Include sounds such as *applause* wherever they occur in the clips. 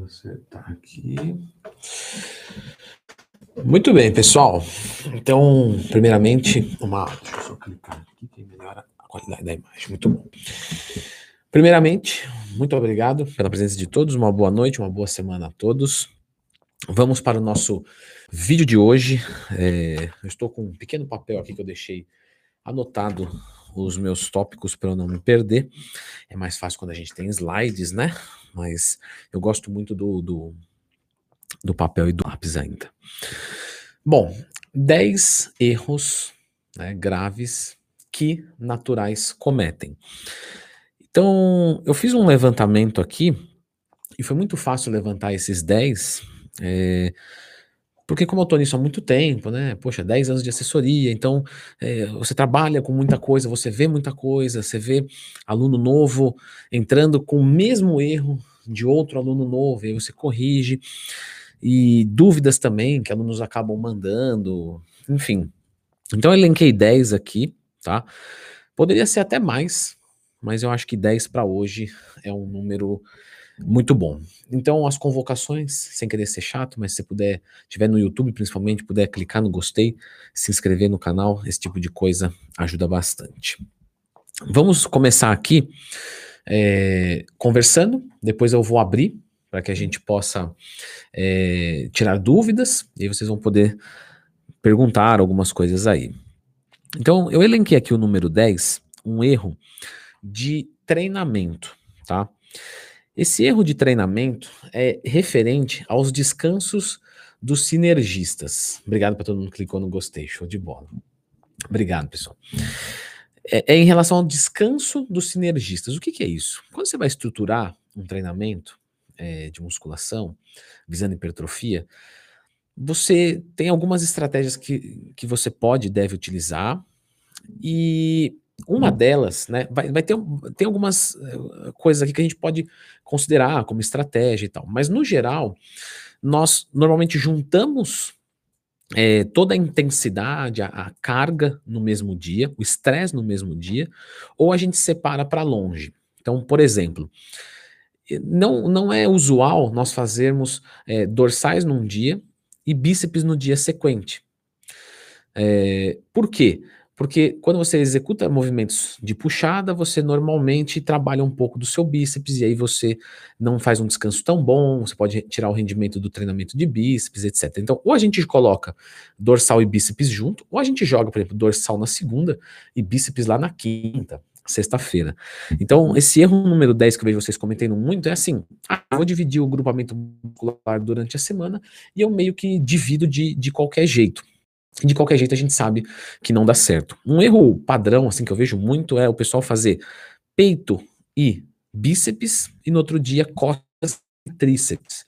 Vamos acertar aqui. Muito bem, pessoal. Então, primeiramente, uma. Deixa eu só clicar aqui que melhora a qualidade da imagem. Muito bom. Primeiramente, muito obrigado pela presença de todos. Uma boa noite, uma boa semana a todos. Vamos para o nosso vídeo de hoje. É, eu estou com um pequeno papel aqui que eu deixei anotado os meus tópicos para eu não me perder. É mais fácil quando a gente tem slides, né? Mas eu gosto muito do, do, do papel e do lápis ainda. Bom, 10 erros né, graves que naturais cometem. Então, eu fiz um levantamento aqui e foi muito fácil levantar esses 10. É, porque como eu estou nisso há muito tempo, né? Poxa, 10 anos de assessoria, então é, você trabalha com muita coisa, você vê muita coisa, você vê aluno novo entrando com o mesmo erro de outro aluno novo, aí você corrige, e dúvidas também que alunos acabam mandando, enfim. Então eu elenquei 10 aqui, tá? Poderia ser até mais, mas eu acho que 10 para hoje é um número muito bom. Então, as convocações, sem querer ser chato, mas se puder, tiver no YouTube principalmente, puder clicar no gostei, se inscrever no canal, esse tipo de coisa ajuda bastante. Vamos começar aqui é, conversando, depois eu vou abrir para que a gente possa é, tirar dúvidas, e vocês vão poder perguntar algumas coisas aí. Então, eu elenquei aqui o número 10, um erro de treinamento, tá? Esse erro de treinamento é referente aos descansos dos sinergistas. Obrigado para todo mundo que clicou no gostei, show de bola. Obrigado, pessoal. É, é em relação ao descanso dos sinergistas. O que, que, é isso? Quando você vai estruturar um treinamento é, de musculação, visando hipertrofia, você tem algumas estratégias que, que você pode e deve utilizar, e uma delas, né, vai, vai ter tem algumas eh, coisas aqui que a gente pode considerar como estratégia e tal, mas no geral, nós normalmente juntamos é, toda a intensidade, a, a, carga no mesmo dia, o estresse no mesmo dia, ou a gente separa para longe. Então, por exemplo, não, não é usual nós fazermos é, dorsais num dia e bíceps no dia sequente. É, por quê? Porque quando você executa movimentos de puxada, você normalmente trabalha um pouco do seu bíceps e aí você não faz um descanso tão bom, você pode tirar o rendimento do treinamento de bíceps, etc. Então, ou a gente coloca dorsal e bíceps junto, ou a gente joga, por exemplo, dorsal na segunda e bíceps lá na quinta, sexta-feira. Então, esse erro número 10 que eu vejo vocês comentando muito é assim: ah, eu vou dividir o grupamento muscular durante a semana e eu meio que divido de, de qualquer jeito de qualquer jeito a gente sabe que não dá certo. Um erro padrão, assim, que eu vejo muito é o pessoal fazer peito e bíceps e no outro dia costas e tríceps.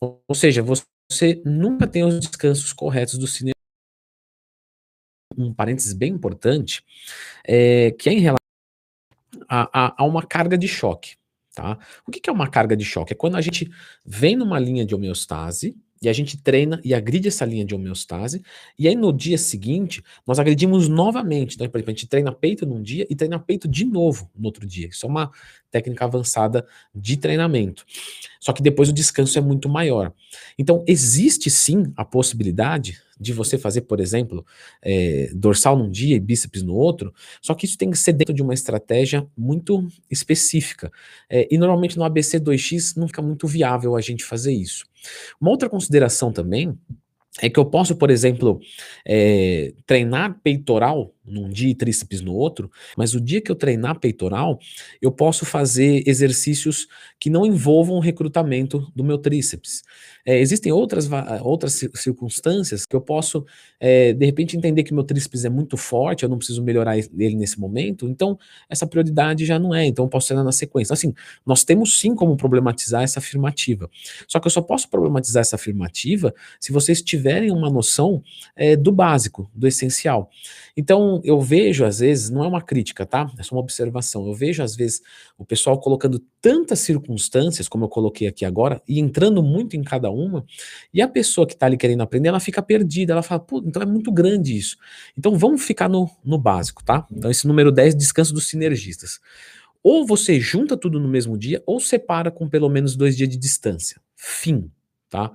Ou seja, você nunca tem os descansos corretos do cinema. Um parênteses bem importante, é, que é em relação a, a, a uma carga de choque. Tá? O que, que é uma carga de choque? É quando a gente vem numa linha de homeostase, e a gente treina e agride essa linha de homeostase. E aí no dia seguinte, nós agredimos novamente. Então, por exemplo, a gente treina peito num dia e treina peito de novo no outro dia. Isso é uma técnica avançada de treinamento. Só que depois o descanso é muito maior. Então, existe sim a possibilidade de você fazer, por exemplo, é, dorsal num dia e bíceps no outro, só que isso tem que ser dentro de uma estratégia muito específica. É, e normalmente no ABC 2X não fica muito viável a gente fazer isso. Uma outra consideração também é que eu posso, por exemplo, é, treinar peitoral num dia e tríceps no outro, mas o dia que eu treinar peitoral, eu posso fazer exercícios que não envolvam o recrutamento do meu tríceps. É, existem outras, outras circunstâncias que eu posso, é, de repente, entender que meu tríceps é muito forte, eu não preciso melhorar ele nesse momento, então essa prioridade já não é, então eu posso treinar na sequência. Assim, nós temos sim como problematizar essa afirmativa. Só que eu só posso problematizar essa afirmativa se vocês tiverem uma noção é, do básico, do essencial. Então, eu vejo às vezes, não é uma crítica, tá? É só uma observação. Eu vejo às vezes o pessoal colocando tantas circunstâncias, como eu coloquei aqui agora, e entrando muito em cada uma, e a pessoa que está ali querendo aprender, ela fica perdida, ela fala, pô, então é muito grande isso. Então vamos ficar no, no básico, tá? Então esse número 10, descanso dos sinergistas. Ou você junta tudo no mesmo dia, ou separa com pelo menos dois dias de distância. Fim, tá?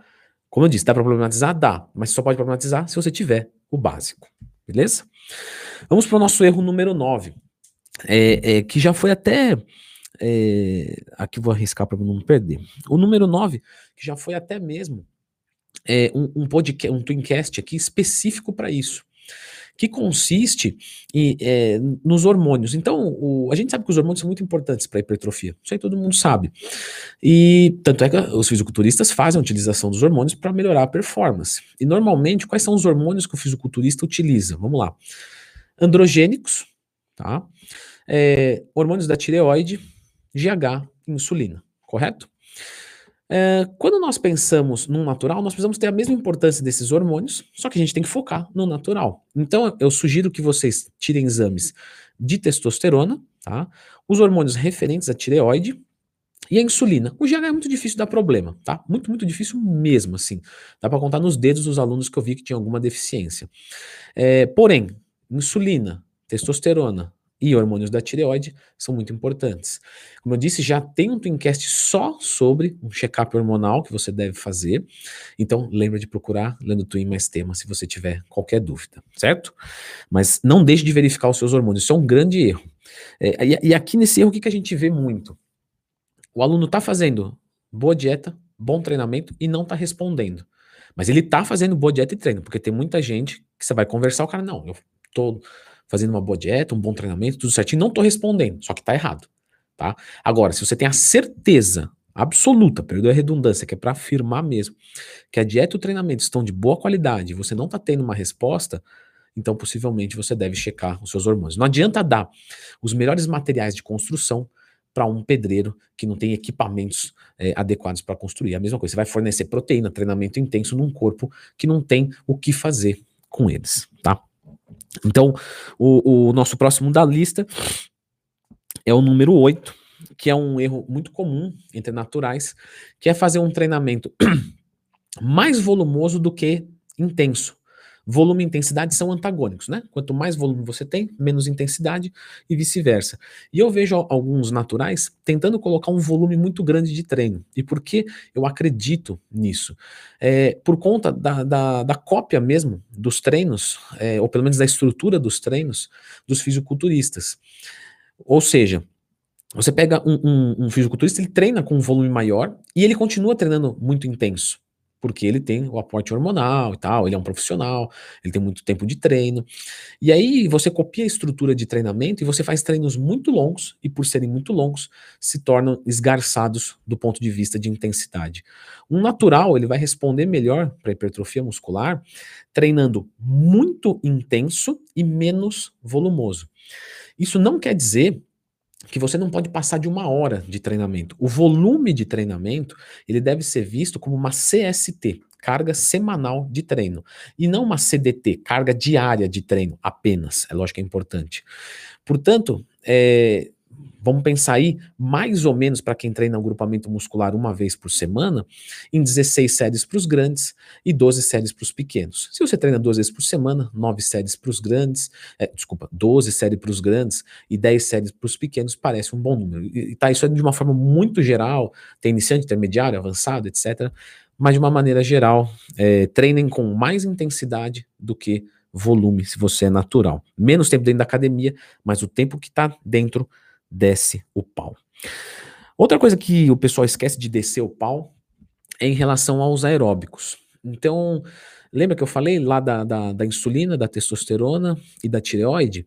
Como eu disse, dá para problematizar? Dá, mas só pode problematizar se você tiver o básico, beleza? Vamos para o nosso erro número 9, é, é, que já foi até. É, aqui vou arriscar para não perder. O número 9, que já foi até mesmo é, um, um podcast, um Twincast aqui específico para isso que consiste em, é, nos hormônios. Então, o, a gente sabe que os hormônios são muito importantes para a hipertrofia. Isso aí todo mundo sabe. E tanto é que os fisiculturistas fazem a utilização dos hormônios para melhorar a performance. E normalmente, quais são os hormônios que o fisiculturista utiliza? Vamos lá. Androgênicos, tá? É, hormônios da tireoide, GH, insulina, correto? É, quando nós pensamos no natural, nós precisamos ter a mesma importância desses hormônios, só que a gente tem que focar no natural. Então, eu sugiro que vocês tirem exames de testosterona, tá? Os hormônios referentes à tireoide e a insulina. O GH é muito difícil dar problema, tá? Muito, muito difícil mesmo, assim. Dá para contar nos dedos dos alunos que eu vi que tinham alguma deficiência. É, porém, insulina, testosterona, e hormônios da tireoide são muito importantes. Como eu disse, já tem um Twincast só sobre um check-up hormonal que você deve fazer. Então, lembra de procurar Lendo Twin mais tema se você tiver qualquer dúvida, certo? Mas não deixe de verificar os seus hormônios, isso é um grande erro. É, e, e, aqui nesse erro, o que, que a gente vê muito? O aluno está fazendo boa dieta, bom treinamento e não está respondendo. Mas ele está fazendo boa dieta e treino, porque tem muita gente que você vai conversar, o cara, não, eu tô fazendo uma boa dieta, um bom treinamento, tudo certinho, não estou respondendo, só que está errado, tá? Agora, se você tem a certeza absoluta, perdoe a redundância, que é para afirmar mesmo, que a dieta e o treinamento estão de boa qualidade e você não está tendo uma resposta, então possivelmente você deve checar os seus hormônios. Não adianta dar os melhores materiais de construção para um pedreiro que não tem equipamentos é, adequados para construir. A mesma coisa, você vai fornecer proteína, treinamento intenso num corpo que não tem o que fazer com eles, tá? Então, o, o nosso próximo da lista é o número 8, que é um erro muito comum entre naturais, que é fazer um treinamento *clears throat* mais volumoso do que intenso. Volume e intensidade são antagônicos, né? Quanto mais volume você tem, menos intensidade e vice-versa. E eu vejo alguns naturais tentando colocar um volume muito grande de treino. E por que eu acredito nisso? É, por conta da, da, da, cópia mesmo dos treinos, é, ou pelo menos da estrutura dos treinos dos fisiculturistas. Ou seja, você pega um, um, um fisiculturista, ele treina com um volume maior e ele continua treinando muito intenso porque ele tem o aporte hormonal e tal, ele é um profissional, ele tem muito tempo de treino. E aí você copia a estrutura de treinamento e você faz treinos muito longos, e por serem muito longos, se tornam esgarçados do ponto de vista de intensidade. Um natural, ele vai responder melhor para hipertrofia muscular treinando muito intenso e menos volumoso. Isso não quer dizer que você não pode passar de uma hora de treinamento. O volume de treinamento ele deve ser visto como uma CST, carga semanal de treino, e não uma CDT, carga diária de treino apenas. É lógico que é importante. Portanto, é, vamos pensar aí, mais ou menos para quem treina o grupamento muscular uma vez por semana, em 16 séries para os grandes e 12 séries para os pequenos. Se você treina duas vezes por semana, 9 séries para os grandes, é, desculpa, 12 séries para os grandes e 10 séries para os pequenos, parece um bom número. E, tá, isso é de uma forma muito geral, tem iniciante, intermediário, avançado, etc. Mas de uma maneira geral, é, treinem com mais intensidade do que volume, se você é natural. Menos tempo dentro da academia, mas o tempo que está dentro desce o pau. Outra coisa que o pessoal esquece de descer o pau é em relação aos aeróbicos. Então, lembra que eu falei lá da, da, da, insulina, da testosterona e da tireoide?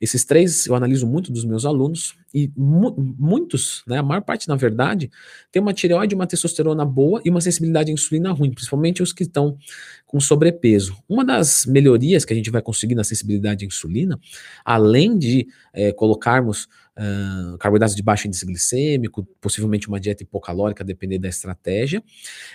Esses três eu analiso muito dos meus alunos e mu muitos, né, a maior parte na verdade, tem uma tireoide, uma testosterona boa e uma sensibilidade à insulina ruim, principalmente os que estão com sobrepeso. Uma das melhorias que a gente vai conseguir na sensibilidade à insulina, além de é, colocarmos uh, carboidratos de baixo índice glicêmico, possivelmente uma dieta hipocalórica, dependendo da estratégia,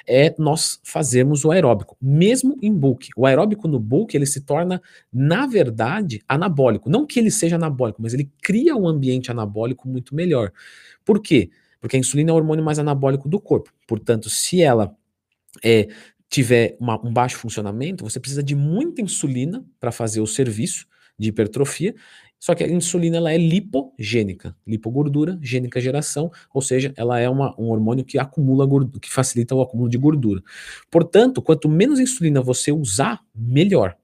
é nós fazermos o aeróbico, mesmo em bulk. O aeróbico no bulk, ele se torna, na verdade, anabólico. Não que ele seja anabólico, mas ele cria um ambiente anabólico muito melhor. Por quê? Porque a insulina é o hormônio mais anabólico do corpo. Portanto, se ela é, tiver uma, um baixo funcionamento, você precisa de muita insulina para fazer o serviço de hipertrofia Só que a insulina ela é lipogênica, lipogordura, gênica geração, ou seja, ela é uma, um hormônio que acumula gordura, que facilita o acúmulo de gordura. Portanto, quanto menos insulina você usar, melhor.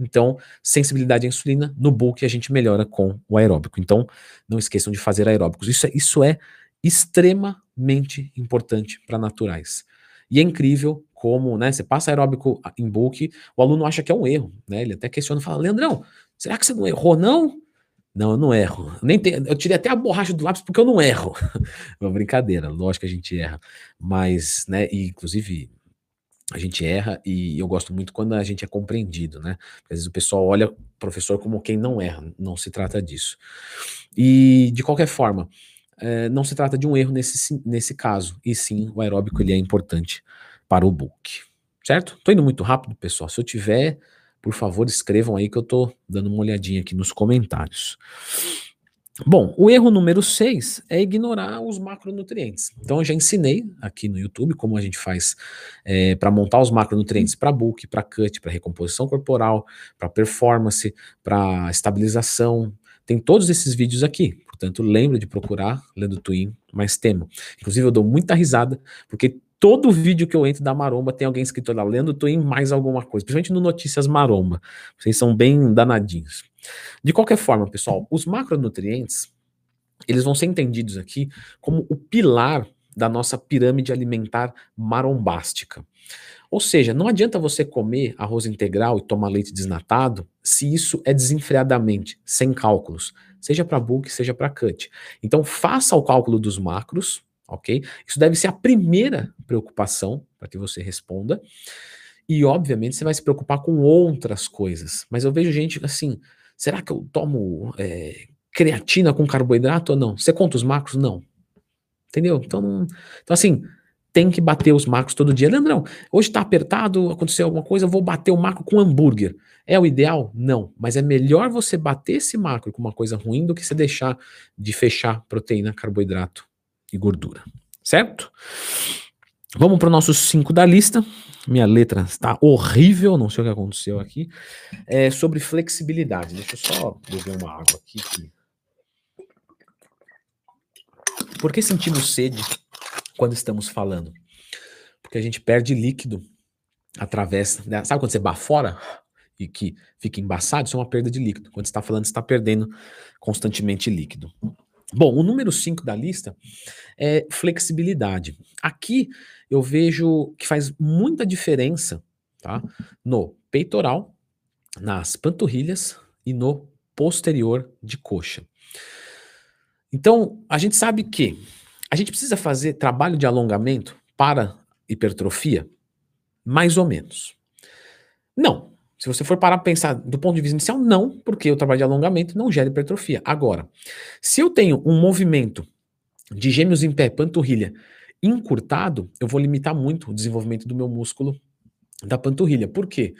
Então, sensibilidade à insulina, no bulk a gente melhora com o aeróbico. Então, não esqueçam de fazer aeróbicos. Isso é, isso é extremamente importante para naturais. E é incrível como, né, você passa aeróbico em bulk, o aluno acha que é um erro, né? Ele até questiona, fala: "Leandrão, será que você não errou não?" Não, eu não erro. Nem tenho, eu tirei até a borracha do lápis porque eu não erro. É *laughs* uma brincadeira, lógico que a gente erra, mas, né, e inclusive a gente erra e eu gosto muito quando a gente é compreendido, né? Às vezes o pessoal olha o professor como quem não erra, não se trata disso. E de qualquer forma, é, não se trata de um erro nesse, nesse caso, e sim o aeróbico ele é importante para o book, certo? Tô indo muito rápido, pessoal. Se eu tiver, por favor, escrevam aí que eu tô dando uma olhadinha aqui nos comentários. Bom, o erro número 6 é ignorar os macronutrientes. Então eu já ensinei aqui no YouTube como a gente faz é, para montar os macronutrientes para bulk, para cut, para recomposição corporal, para performance, para estabilização. Tem todos esses vídeos aqui. Portanto, lembre de procurar Lendo Twin mais tema. Inclusive eu dou muita risada porque todo vídeo que eu entro da Maromba tem alguém escrito lá, Lendo Twin mais alguma coisa, principalmente no Notícias Maromba. Vocês são bem danadinhos. De qualquer forma, pessoal, os macronutrientes, eles vão ser entendidos aqui como o pilar da nossa pirâmide alimentar marombástica. Ou seja, não adianta você comer arroz integral e tomar leite desnatado se isso é desenfreadamente, sem cálculos, seja para bulk, seja para cut. Então faça o cálculo dos macros, ok? Isso deve ser a primeira preocupação para que você responda. E obviamente você vai se preocupar com outras coisas. Mas eu vejo gente assim, Será que eu tomo é, creatina com carboidrato ou não? Você conta os macros? Não. Entendeu? Então, então assim, tem que bater os macros todo dia. Leandrão, hoje está apertado, aconteceu alguma coisa, eu vou bater o macro com hambúrguer. É o ideal? Não. Mas é melhor você bater esse macro com uma coisa ruim do que você deixar de fechar proteína, carboidrato e gordura. Certo? Vamos para o nosso 5 da lista. Minha letra está horrível, não sei o que aconteceu aqui. É sobre flexibilidade. Deixa eu só beber uma água aqui. Por que sentimos sede quando estamos falando? Porque a gente perde líquido através. Né? Sabe quando você bafora e que fica embaçado? Isso é uma perda de líquido. Quando está falando, está perdendo constantemente líquido. Bom, o número 5 da lista é flexibilidade. Aqui eu vejo que faz muita diferença tá? no peitoral, nas panturrilhas e no posterior de coxa. Então, a gente sabe que a gente precisa fazer trabalho de alongamento para hipertrofia? Mais ou menos. Não, se você for parar para pensar do ponto de vista inicial, não, porque o trabalho de alongamento não gera hipertrofia. Agora, se eu tenho um movimento de gêmeos em pé, panturrilha, encurtado, eu vou limitar muito o desenvolvimento do meu músculo da panturrilha. Por quê?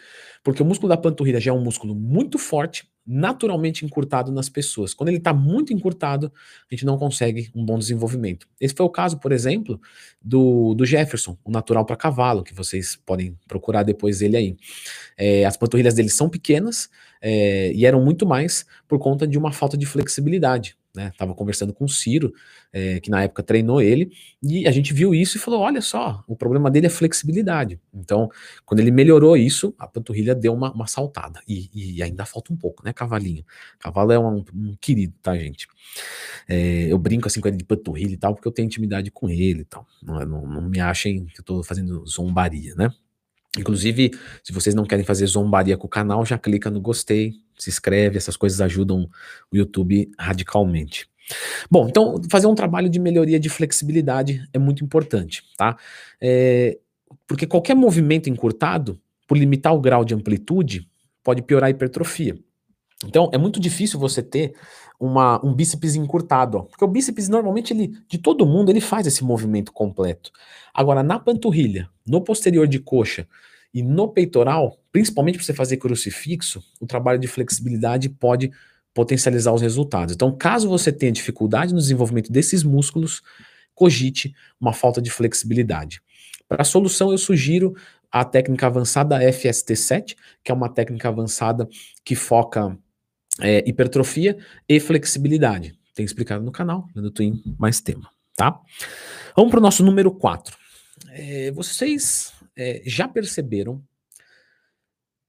Porque o músculo da panturrilha já é um músculo muito forte, naturalmente encurtado nas pessoas. Quando ele está muito encurtado, a gente não consegue um bom desenvolvimento. Esse foi o caso, por exemplo, do, do Jefferson, o natural para cavalo, que vocês podem procurar depois ele aí. É, as panturrilhas dele são pequenas é, e eram muito mais por conta de uma falta de flexibilidade né? Tava conversando com o Ciro, é, que na época treinou ele, e a gente viu isso e falou: olha só, o problema dele é flexibilidade. Então, quando ele melhorou isso, a panturrilha deu uma, uma saltada. E, e ainda falta um pouco, né, cavalinho? Cavalo é um, um querido, tá, gente? É, eu brinco assim com ele de panturrilha e tal, porque eu tenho intimidade com ele e tal. Não, não, não me achem que eu tô fazendo zombaria, né? Inclusive, se vocês não querem fazer zombaria com o canal, já clica no gostei, se inscreve, essas coisas ajudam o YouTube radicalmente. Bom, então fazer um trabalho de melhoria de flexibilidade é muito importante, tá? É, porque qualquer movimento encurtado, por limitar o grau de amplitude, pode piorar a hipertrofia. Então, é muito difícil você ter uma, um bíceps encurtado, ó, porque o bíceps normalmente ele, de todo mundo, ele faz esse movimento completo. Agora, na panturrilha, no posterior de coxa e no peitoral, principalmente para você fazer crucifixo, o trabalho de flexibilidade pode potencializar os resultados. Então, caso você tenha dificuldade no desenvolvimento desses músculos, cogite uma falta de flexibilidade. Para a solução, eu sugiro a técnica avançada FST7, que é uma técnica avançada que foca é, hipertrofia e flexibilidade. Tem explicado no canal, no Twin, mais tema, tá? Vamos para o nosso número 4. É, vocês é, já perceberam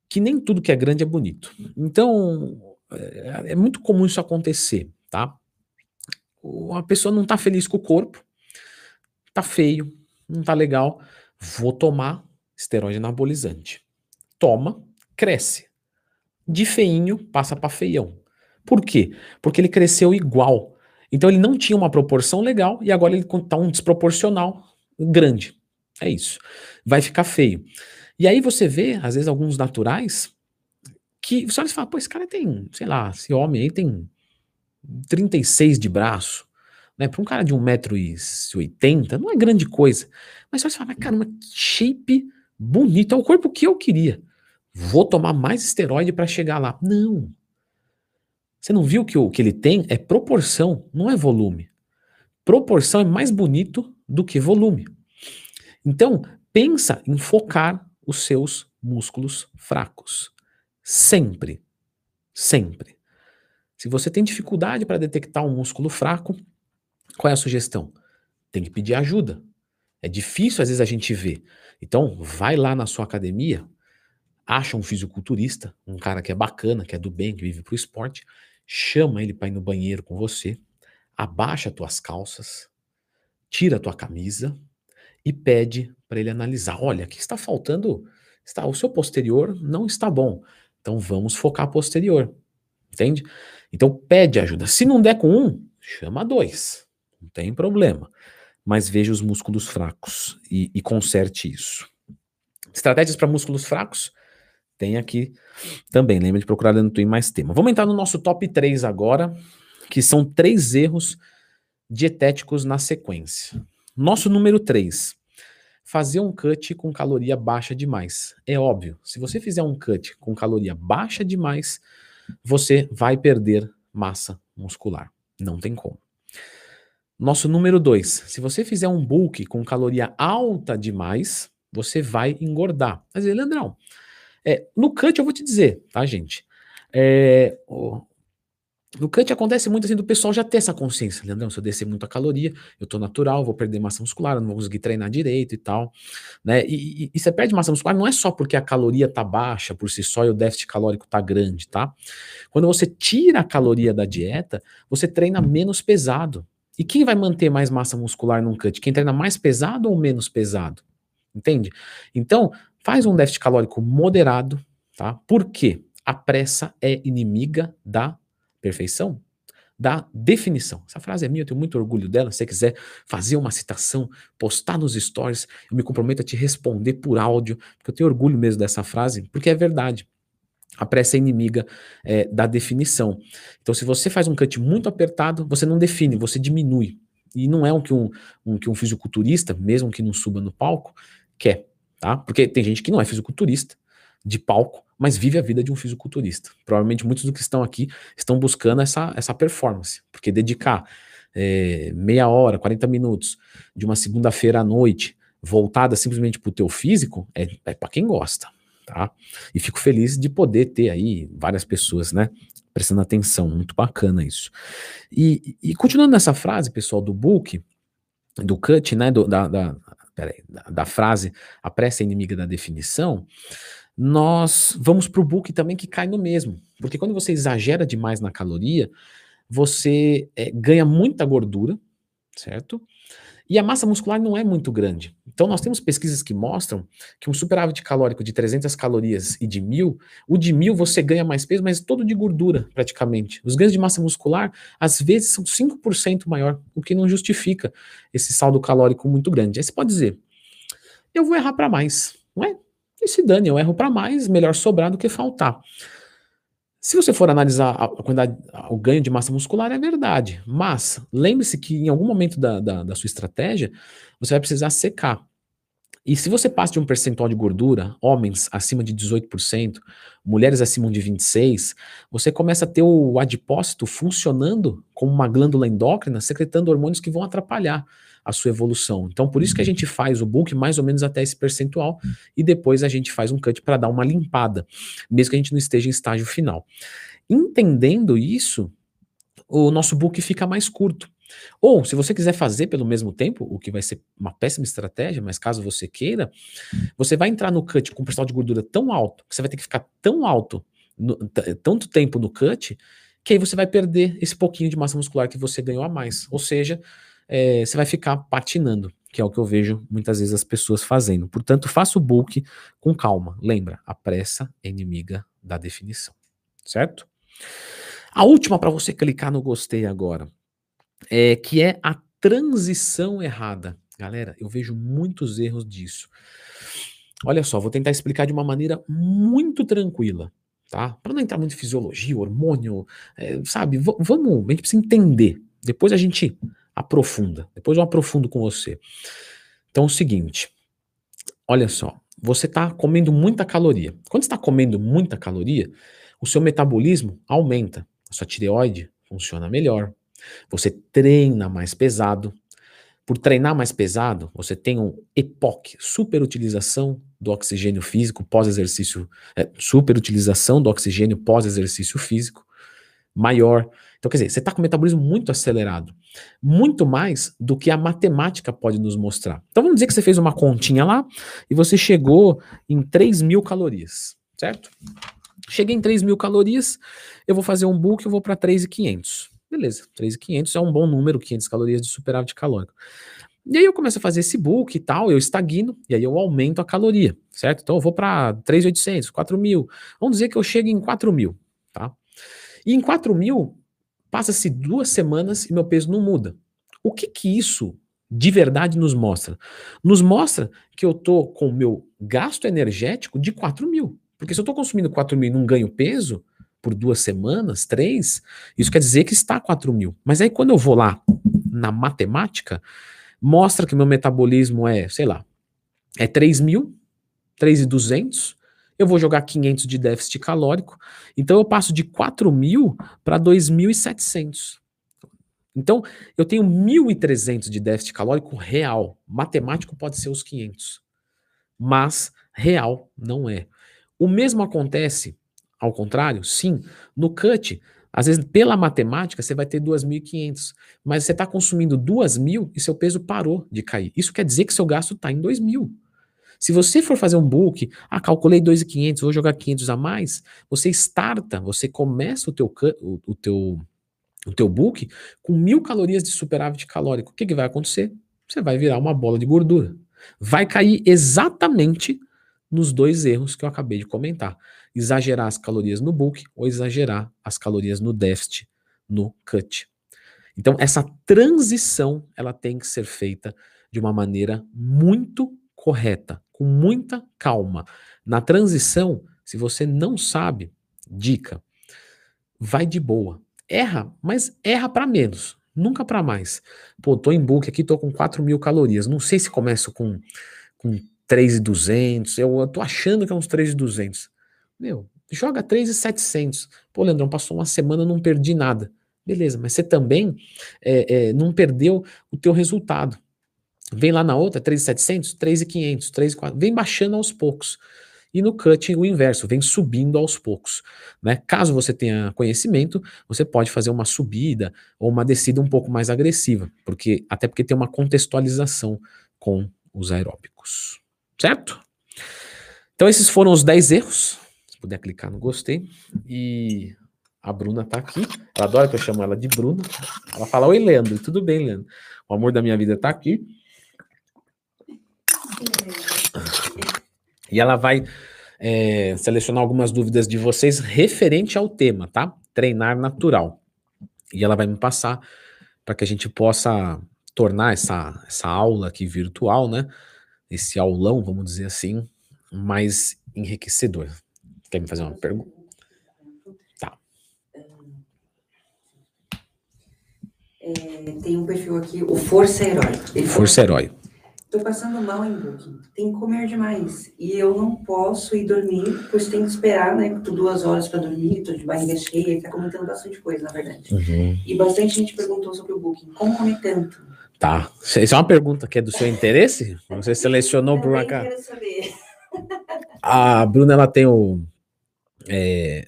que nem tudo que é grande é bonito. Então, é, é muito comum isso acontecer, tá? A pessoa não tá feliz com o corpo, tá feio, não tá legal, vou tomar esteroide anabolizante. Toma, cresce. De feinho, passa para feião. Por quê? Porque ele cresceu igual. Então ele não tinha uma proporção legal e agora ele está um desproporcional grande. É isso. Vai ficar feio. E aí você vê, às vezes, alguns naturais que você olha e fala, pô, esse cara tem, sei lá, esse homem aí tem 36 de braço. Né? Para um cara de 1,80m, não é grande coisa. Mas você fala, caramba, que shape bonito, é o corpo que eu queria. Vou tomar mais esteroide para chegar lá. Não. Você não viu que o que ele tem é proporção, não é volume. Proporção é mais bonito do que volume. Então, pensa em focar os seus músculos fracos. Sempre. Sempre. Se você tem dificuldade para detectar um músculo fraco, qual é a sugestão? Tem que pedir ajuda. É difícil às vezes a gente ver. Então, vai lá na sua academia, acha um fisiculturista, um cara que é bacana, que é do bem, que vive pro esporte, chama ele para ir no banheiro com você, abaixa tuas calças, tira tua camisa e pede para ele analisar. Olha, aqui está faltando, está o seu posterior não está bom. Então vamos focar posterior. Entende? Então pede ajuda. Se não der com um, chama dois. Não tem problema. Mas veja os músculos fracos e, e conserte isso. Estratégias para músculos fracos? Tem aqui também. Lembra de procurar no Twin mais tema. Vamos entrar no nosso top 3 agora, que são três erros dietéticos na sequência. Nosso número 3. Fazer um cut com caloria baixa demais. É óbvio, se você fizer um cut com caloria baixa demais, você vai perder massa muscular. Não tem como. Nosso número 2. Se você fizer um bulk com caloria alta demais, você vai engordar. Mas, Leandrão, é, no cut eu vou te dizer, tá, gente? É, no cut acontece muito assim do pessoal já ter essa consciência. Leandrão, se eu descer muito a caloria, eu tô natural, vou perder massa muscular, não vou conseguir treinar direito e tal. Né? E, e, e, você perde massa muscular não é só porque a caloria tá baixa por si só e o déficit calórico tá grande, tá? Quando você tira a caloria da dieta, você treina menos pesado. E quem vai manter mais massa muscular num cut? Quem treina mais pesado ou menos pesado? Entende? Então, faz um déficit calórico moderado, tá? Por quê? A pressa é inimiga da perfeição da definição. Essa frase é minha, eu tenho muito orgulho dela. Se você quiser fazer uma citação, postar nos stories, eu me comprometo a te responder por áudio, porque eu tenho orgulho mesmo dessa frase, porque é verdade. A pressa é inimiga é, da definição. Então, se você faz um cut muito apertado, você não define, você diminui. E não é o que um, um, que um fisiculturista, mesmo que não suba no palco, quer. Tá? Porque tem gente que não é fisiculturista de palco, mas vive a vida de um fisiculturista. Provavelmente muitos dos que estão aqui estão buscando essa, essa performance, porque dedicar é, meia hora, 40 minutos de uma segunda-feira à noite voltada simplesmente para o teu físico é, é para quem gosta, tá? E fico feliz de poder ter aí várias pessoas, né? Prestando atenção, muito bacana isso. E, e continuando nessa frase, pessoal, do book, do cut, né? Do, da, da, peraí, da, da frase a pressa é inimiga da definição, nós vamos para o book também que cai no mesmo. Porque quando você exagera demais na caloria, você é, ganha muita gordura, certo? E a massa muscular não é muito grande. Então, nós temos pesquisas que mostram que um superávit calórico de 300 calorias e de 1000, o de 1000 você ganha mais peso, mas todo de gordura, praticamente. Os ganhos de massa muscular, às vezes, são 5% maior, o que não justifica esse saldo calórico muito grande. Aí você pode dizer, eu vou errar para mais, não é? E se dane, eu erro para mais, melhor sobrar do que faltar. Se você for analisar a o ganho de massa muscular, é verdade. Mas lembre-se que em algum momento da, da, da, sua estratégia, você vai precisar secar. E se você passa de um percentual de gordura, homens acima de 18%, mulheres acima de 26%, você começa a ter o adipócito funcionando como uma glândula endócrina, secretando hormônios que vão atrapalhar a sua evolução. Então, por isso que a gente faz o book mais ou menos até esse percentual e depois a gente faz um cut para dar uma limpada, mesmo que a gente não esteja em estágio final. Entendendo isso, o nosso book fica mais curto. Ou, se você quiser fazer pelo mesmo tempo, o que vai ser uma péssima estratégia, mas caso você queira, você vai entrar no cut com um percentual de gordura tão alto, que você vai ter que ficar tão alto, no, tanto tempo no cut, que aí você vai perder esse pouquinho de massa muscular que você ganhou a mais. Ou seja, é, você vai ficar patinando, que é o que eu vejo muitas vezes as pessoas fazendo. Portanto, faça o bulk com calma. Lembra, a pressa é inimiga da definição. Certo? A última para você clicar no gostei agora, é que é a transição errada. Galera, eu vejo muitos erros disso. Olha só, vou tentar explicar de uma maneira muito tranquila tá? Para não entrar muito em fisiologia, hormônio, é, sabe? V vamos, a gente precisa entender. Depois a gente aprofunda. Depois eu aprofundo com você. Então é o seguinte, olha só, você está comendo muita caloria. Quando está comendo muita caloria, o seu metabolismo aumenta, a sua tireoide funciona melhor, você treina mais pesado, por treinar mais pesado, você tem um EPOC, superutilização do oxigênio físico pós-exercício, é, superutilização do oxigênio pós-exercício físico maior. Então, quer dizer, você está com o metabolismo muito acelerado, muito mais do que a matemática pode nos mostrar. Então, vamos dizer que você fez uma continha lá e você chegou em 3 mil calorias, certo? Cheguei em 3 mil calorias, eu vou fazer um book, eu vou para 3,500. Beleza, 3.500 é um bom número, 500 calorias de superávit calórico. E aí eu começo a fazer esse book e tal, eu estagno, e aí eu aumento a caloria, certo? Então eu vou para 3.800, 4.000. Vamos dizer que eu chego em 4.000, tá? E em 4.000, passa-se duas semanas e meu peso não muda. O que que isso de verdade nos mostra? Nos mostra que eu tô com o meu gasto energético de 4.000. Porque se eu tô consumindo 4.000 e não ganho peso, por duas semanas, três, isso quer dizer que está 4 mil. Mas aí quando eu vou lá na matemática, mostra que meu metabolismo é, sei lá, é 3 mil, 3,200, eu vou jogar 500 de déficit calórico, então eu passo de 4 mil para 2.700. Então, eu tenho 1.300 de déficit calórico real. Matemático pode ser os 500, mas real não é. O mesmo acontece ao contrário, sim, no cut, às vezes pela matemática você vai ter 2.500, mas você está consumindo 2.000 e seu peso parou de cair. Isso quer dizer que seu gasto está em 2.000. Se você for fazer um book, ah, calculei 2.500, vou jogar 500 a mais, você starta, você começa o teu, o, teu, o teu book com mil calorias de superávit calórico. O que, que vai acontecer? Você vai virar uma bola de gordura. Vai cair exatamente nos dois erros que eu acabei de comentar. Exagerar as calorias no bulk ou exagerar as calorias no déficit, no cut. Então, essa transição ela tem que ser feita de uma maneira muito correta, com muita calma. Na transição, se você não sabe, dica, vai de boa. Erra, mas erra para menos, nunca para mais. Pô, tô em bulk aqui, tô com 4 mil calorias. Não sei se começo com, com 3,200, eu tô achando que é uns 3,200. Meu, joga 3,700. Pô, Leandrão, passou uma semana, não perdi nada. Beleza, mas você também é, é, não perdeu o teu resultado. Vem lá na outra, 3,700, 3,500, 3,400, vem baixando aos poucos. E no cutting o inverso, vem subindo aos poucos. Né? Caso você tenha conhecimento, você pode fazer uma subida ou uma descida um pouco mais agressiva, porque até porque tem uma contextualização com os aeróbicos. Certo? Então esses foram os 10 erros. Se puder clicar no gostei. E a Bruna tá aqui. Ela adora que eu chamo ela de Bruna. Ela fala: Oi, Leandro. Tudo bem, Leandro? O amor da minha vida tá aqui. E ela vai é, selecionar algumas dúvidas de vocês referente ao tema, tá? Treinar natural. E ela vai me passar para que a gente possa tornar essa, essa aula aqui virtual, né? esse aulão, vamos dizer assim, mais enriquecedor. Quer me fazer uma pergunta? Tá. É, tem um perfil aqui, o Força Herói. Força Herói. Tô passando mal em booking. Tem que comer demais. E eu não posso ir dormir, pois tenho que esperar, né? Tô duas horas para dormir, tô de barriga cheia, tá comentando bastante coisa, na verdade. Uhum. E bastante gente perguntou sobre o booking. Como comer tanto? Tá. Isso é uma pergunta que é do seu interesse? Você selecionou por uma quero saber. A Bruna, ela tem o. É,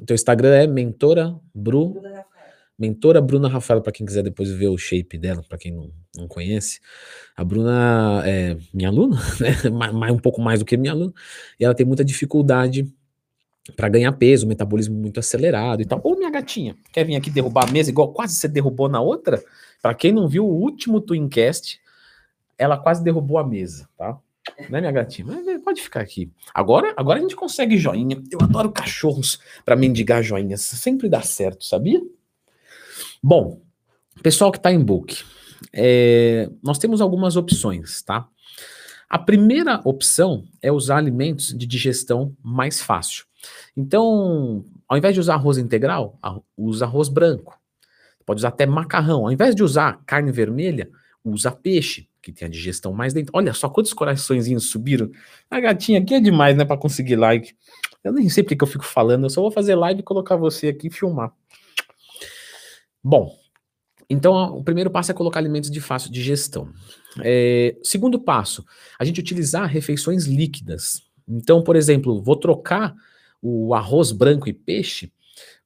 o teu Instagram é mentora Bru, Bruna. Mentora Bruna Rafaela, para quem quiser depois ver o shape dela, para quem não, não conhece. A Bruna é minha aluna, *laughs* né? Ma- ma- um pouco mais do que minha aluna, e ela tem muita dificuldade para ganhar peso, metabolismo muito acelerado e tal. Ô, minha gatinha, quer vir aqui derrubar a mesa igual quase você derrubou na outra? Para quem não viu o último Twincast, ela quase derrubou a mesa, tá? Né, minha gatinha? Mas, eh, pode ficar aqui. Agora, agora a gente consegue joinha. Eu adoro cachorros para mendigar joinhas. Sempre dá certo, sabia? Bom, pessoal que está em book, é, nós temos algumas opções, tá? A primeira opção é usar alimentos de digestão mais fácil. Então, ao invés de usar arroz integral, usa arroz branco. Pode usar até macarrão. Ao invés de usar carne vermelha, usa peixe, que tem a digestão mais dentro. Olha só quantos coraçõezinhos subiram. A gatinha aqui é demais, né, para conseguir like. Eu nem sei porque que eu fico falando, eu só vou fazer live e colocar você aqui e filmar. Bom, então o primeiro passo é colocar alimentos de fácil digestão. É, segundo passo, a gente utilizar refeições líquidas. Então, por exemplo, vou trocar o arroz branco e peixe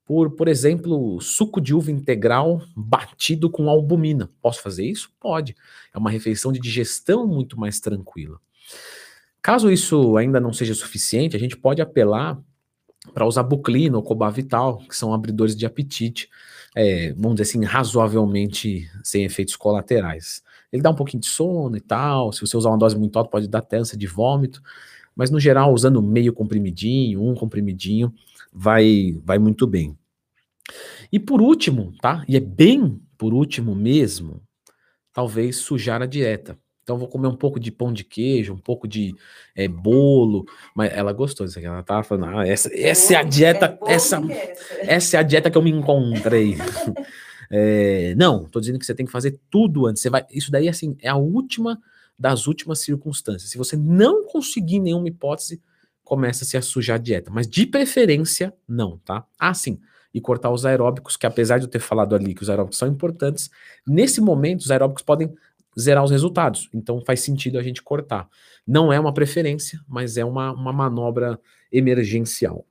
por, por exemplo, suco de uva integral batido com albumina. Posso fazer isso? Pode. É uma refeição de digestão muito mais tranquila. Caso isso ainda não seja suficiente, a gente pode apelar para usar buclina ou cobavital, que são abridores de apetite, é, vamos dizer assim, razoavelmente sem efeitos colaterais. Ele dá um pouquinho de sono e tal, se você usar uma dose muito alta pode dar até ânsia de vômito, mas no geral, usando meio comprimidinho, um comprimidinho, vai, vai muito bem. E por último, tá? E é bem por último mesmo, talvez sujar a dieta. Então vou comer um pouco de pão de queijo, um pouco de é, bolo, mas ela gostou disso aqui, ela tava falando, ah, essa, essa é a dieta, é essa. essa é a dieta que eu me encontrei. *laughs* *laughs* É, não, tô dizendo que você tem que fazer tudo antes. Você vai, isso daí assim é a última das últimas circunstâncias. Se você não conseguir nenhuma hipótese, começa-se a sujar a dieta, mas de preferência não, tá? Ah, sim. E cortar os aeróbicos, que apesar de eu ter falado ali que os aeróbicos são importantes, nesse momento os aeróbicos podem zerar os resultados. Então faz sentido a gente cortar. Não é uma preferência, mas é uma, uma manobra emergencial.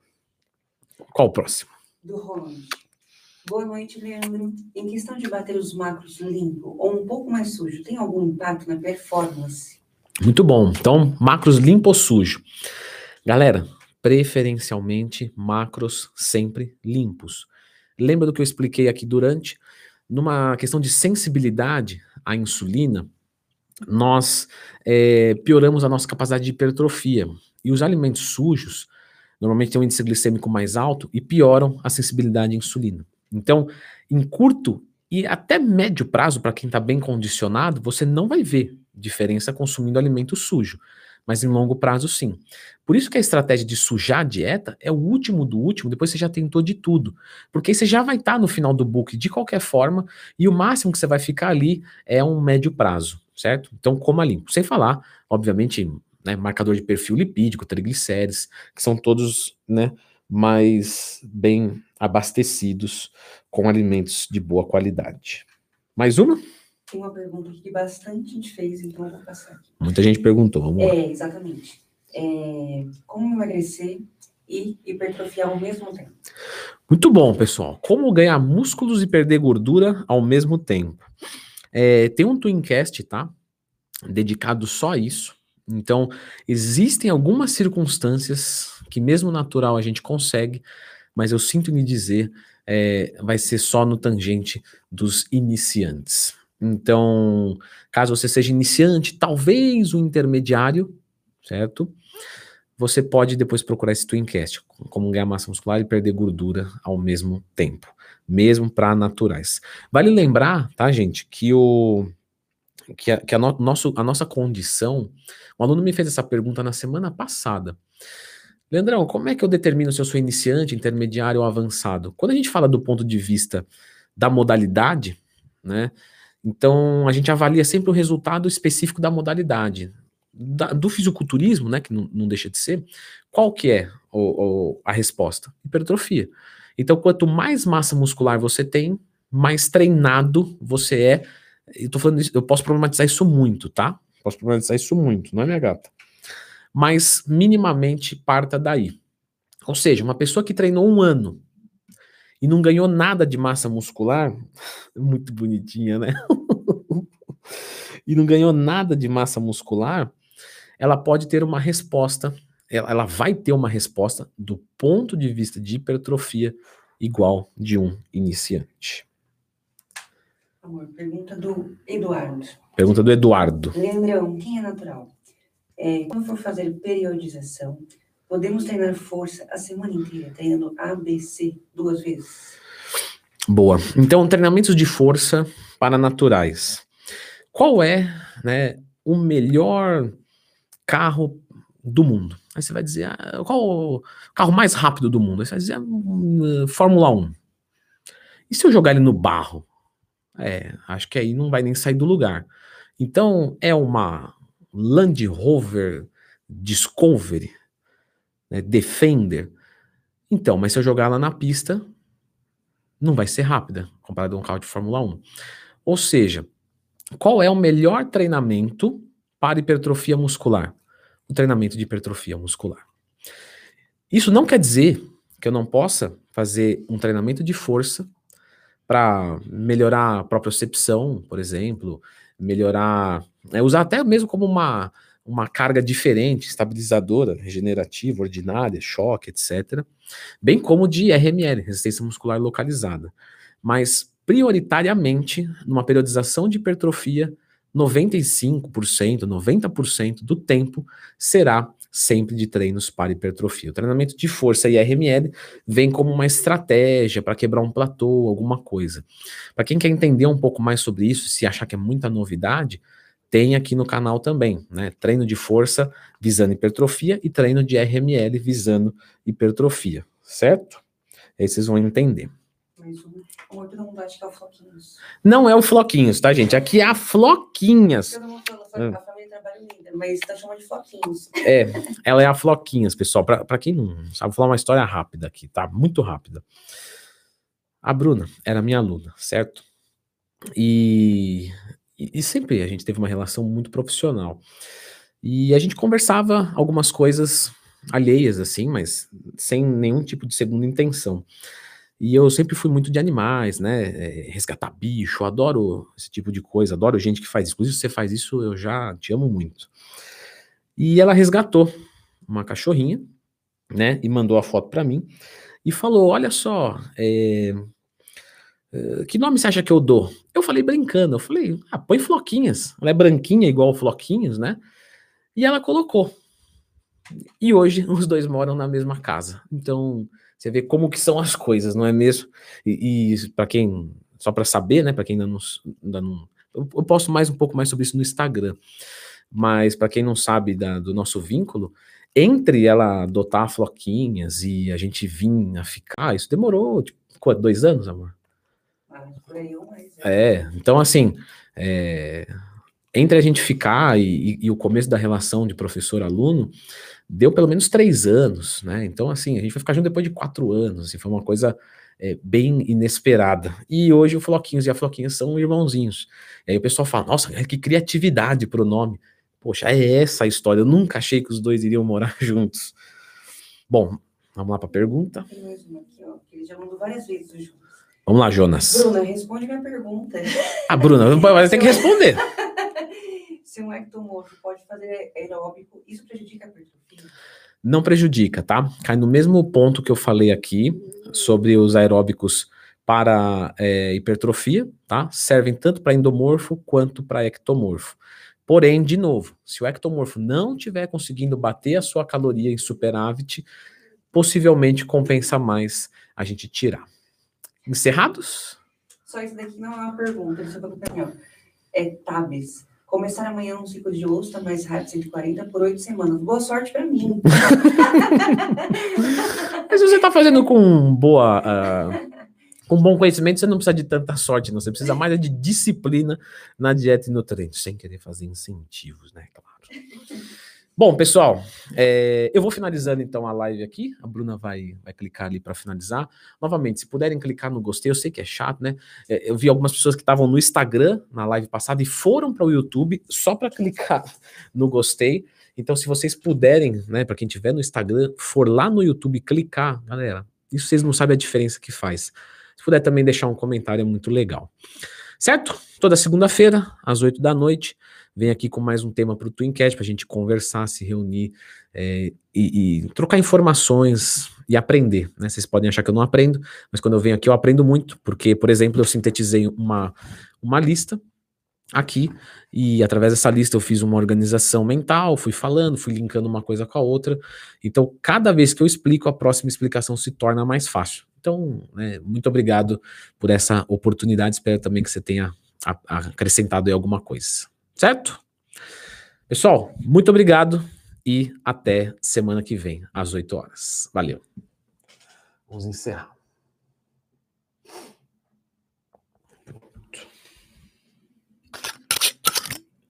Qual o próximo? Do Ronald. Boa noite, Leandro. Em questão de bater os macros limpo ou um pouco mais sujo, tem algum impacto na performance? Muito bom. Então, macros limpo ou sujo? Galera, preferencialmente macros sempre limpos. Lembra do que eu expliquei aqui durante? Numa questão de sensibilidade à insulina, nós eh, pioramos a nossa capacidade de hipertrofia. E os alimentos sujos normalmente têm um índice glicêmico mais alto e pioram a sensibilidade à insulina. Então, em curto e até médio prazo, para quem está bem condicionado, você não vai ver diferença consumindo alimento sujo. Mas em longo prazo, sim. Por isso que a estratégia de sujar a dieta é o último do último, depois você já tentou de tudo. Porque você já vai estar no final do book de qualquer forma, e o máximo que você vai ficar ali é um médio prazo, certo? Então, coma limpo. Sem falar, obviamente, né, marcador de perfil lipídico, triglicérides, que são todos né, mais bem abastecidos com alimentos de boa qualidade. Mais uma? Tem uma pergunta aqui que bastante gente fez, então eu vou passar aqui. Muita gente perguntou. Vamos lá. É, exatamente. É, como emagrecer e hipertrofiar ao mesmo tempo? Muito bom, pessoal. Como ganhar músculos e perder gordura ao mesmo tempo? É, tem um Twincast, tá? Dedicado só a isso. Então, existem algumas circunstâncias que, mesmo natural, a gente consegue, mas eu sinto lhe dizer, é, vai ser só no tangente dos iniciantes. Então, caso você seja iniciante, talvez o intermediário, certo? Você pode depois procurar esse Twincast, como ganhar massa muscular e perder gordura ao mesmo tempo, mesmo para naturais. Vale lembrar, tá, gente, que o que, a, que a, no, nosso, a nossa condição. Um aluno me fez essa pergunta na semana passada. Leandrão, como é que eu determino se eu sou iniciante, intermediário ou avançado? Quando a gente fala do ponto de vista da modalidade, né? Então a gente avalia sempre o resultado específico da modalidade. Da, do fisiculturismo, né, que não, não, deixa de ser, qual que é o, o, a resposta? Hipertrofia. Então, quanto mais massa muscular você tem, mais treinado você é, Eu tô falando isso, eu posso problematizar isso muito, tá? Posso problematizar isso muito, não é minha gata? Mas minimamente parta daí. Ou seja, uma pessoa que treinou um ano e não ganhou nada de massa muscular, *laughs* muito bonitinha, né? *laughs* e não ganhou nada de massa muscular, ela pode ter uma resposta, ela, ela vai ter uma resposta do ponto de vista de hipertrofia igual de um iniciante. Amor, pergunta do Eduardo. Pergunta do Eduardo. Leandrão, quem é natural? É, quando for fazer periodização, podemos treinar força a semana inteira, treinando ABC duas vezes? Boa. Então, treinamentos de força para naturais. Qual é né, o melhor carro do mundo? Aí você vai dizer, ah, qual o carro mais rápido do mundo? Aí você vai dizer, hum, Fórmula 1. E se eu jogar ele no barro? É, acho que aí não vai nem sair do lugar. Então, é uma Land Rover Discovery, né, Defender. Então, mas se eu jogar ela na pista, não vai ser rápida, comparado a um carro de Fórmula 1. Ou seja, qual é o melhor treinamento para hipertrofia muscular? O treinamento de hipertrofia muscular. Isso não quer dizer que eu não possa fazer um treinamento de força para melhorar a propriocepção, por exemplo, melhorar, é, usar até mesmo como uma, uma carga diferente, estabilizadora, regenerativa, ordinária, choque, etc. Bem como de RML, resistência muscular localizada. Mas prioritariamente, numa periodização de hipertrofia, 95%, 90% do tempo será sempre de treinos para hipertrofia. O treinamento de força e RML vem como uma estratégia para quebrar um platô, alguma coisa. Para quem quer entender um pouco mais sobre isso, se achar que é muita novidade, tem aqui no canal também, né? Treino de força visando hipertrofia e treino de RML visando hipertrofia, certo? Aí vocês vão entender. Não é o Floquinhos, tá, gente? Aqui é a Floquinhas. Família trabalha linda, mas tá chamando de Floquinhos. É, ela é a Floquinhas, pessoal. Pra quem não sabe, vou falar uma história rápida aqui, tá? Muito rápida. A Bruna era minha aluna, certo? E, e, e sempre a gente teve uma relação muito profissional. E a gente conversava algumas coisas alheias, assim, mas sem nenhum tipo de segunda intenção. E eu sempre fui muito de animais, né? É, resgatar bicho, adoro esse tipo de coisa, adoro gente que faz isso. Inclusive, se você faz isso, eu já te amo muito. E ela resgatou uma cachorrinha, né? E mandou a foto para mim e falou: Olha só, é, é, que nome você acha que eu dou? Eu falei brincando, eu falei: Ah, põe floquinhas. Ela é branquinha igual floquinhos, né? E ela colocou. E hoje os dois moram na mesma casa. Então você vê como que são as coisas, não é mesmo? E, e para quem, só para saber, né, para quem ainda não, ainda não eu, eu posto mais um pouco mais sobre isso no Instagram. Mas para quem não sabe da, do nosso vínculo, entre ela adotar floquinhas e a gente vir a ficar, isso demorou tipo, dois anos, amor. Ah, né? É, então assim, é, entre a gente ficar e, e, o começo da relação de professor-aluno, deu pelo menos três anos, né? Então, assim, a gente vai ficar junto depois de quatro anos, assim, foi uma coisa é, bem inesperada. E hoje o Floquinhos e a Floquinha são irmãozinhos. E aí o pessoal fala, nossa, que criatividade pro nome. Poxa, é essa a história, eu nunca achei que os dois iriam morar *laughs* juntos. Bom, vamos lá para a pergunta. Tem mais uma aqui, ó, que ele já mandou várias vezes o. Vamos lá, Jonas. Bruna, responde minha pergunta. A Bruna, *laughs* vai ter que responder. *laughs* Se um ectomorfo pode fazer aeróbico, isso prejudica a hipertrofia? Não prejudica, tá? Cai no mesmo ponto que eu falei aqui sobre os aeróbicos para é, hipertrofia, tá? Servem tanto para endomorfo quanto para ectomorfo. Porém, de novo, se o ectomorfo não estiver conseguindo bater a sua caloria em superávit, possivelmente compensa mais a gente tirar. Encerrados? Só isso daqui não é uma pergunta, isso é, é Tabes. Começar amanhã um ciclo de ostra mais rápido, 140 por oito semanas. Boa sorte para mim. *laughs* Mas você está fazendo com boa. Uh, com bom conhecimento, você não precisa de tanta sorte, não. Você precisa mais de disciplina na dieta e no treino, sem querer fazer incentivos, né? Claro. Bom, pessoal, É, eu vou finalizando então a live aqui. A Bruna vai, vai clicar ali para finalizar. Novamente, se puderem clicar no gostei, eu sei que é chato, né? É, eu vi algumas pessoas que estavam no Instagram na live passada e foram para o YouTube só para *laughs* clicar no gostei. Então, se vocês puderem, né, para quem tiver no Instagram, for lá no YouTube clicar, galera, isso vocês não sabem a diferença que faz. Se puder também deixar um comentário, é muito legal. Certo? Toda segunda-feira, às 8 da noite, vem aqui com mais um tema para o Twincast, para a gente conversar, se reunir é, e, e, trocar informações e aprender. Né? Vocês podem achar que eu não aprendo, mas quando eu venho aqui eu aprendo muito, porque, por exemplo, eu sintetizei uma, uma lista aqui e através dessa lista eu fiz uma organização mental, fui falando, fui linkando uma coisa com a outra. Então, cada vez que eu explico, a próxima explicação se torna mais fácil. Então, né, muito obrigado por essa oportunidade. Espero também que você tenha acrescentado aí alguma coisa. Certo? Pessoal, muito obrigado e até semana que vem, às 8 horas. Valeu. Vamos encerrar.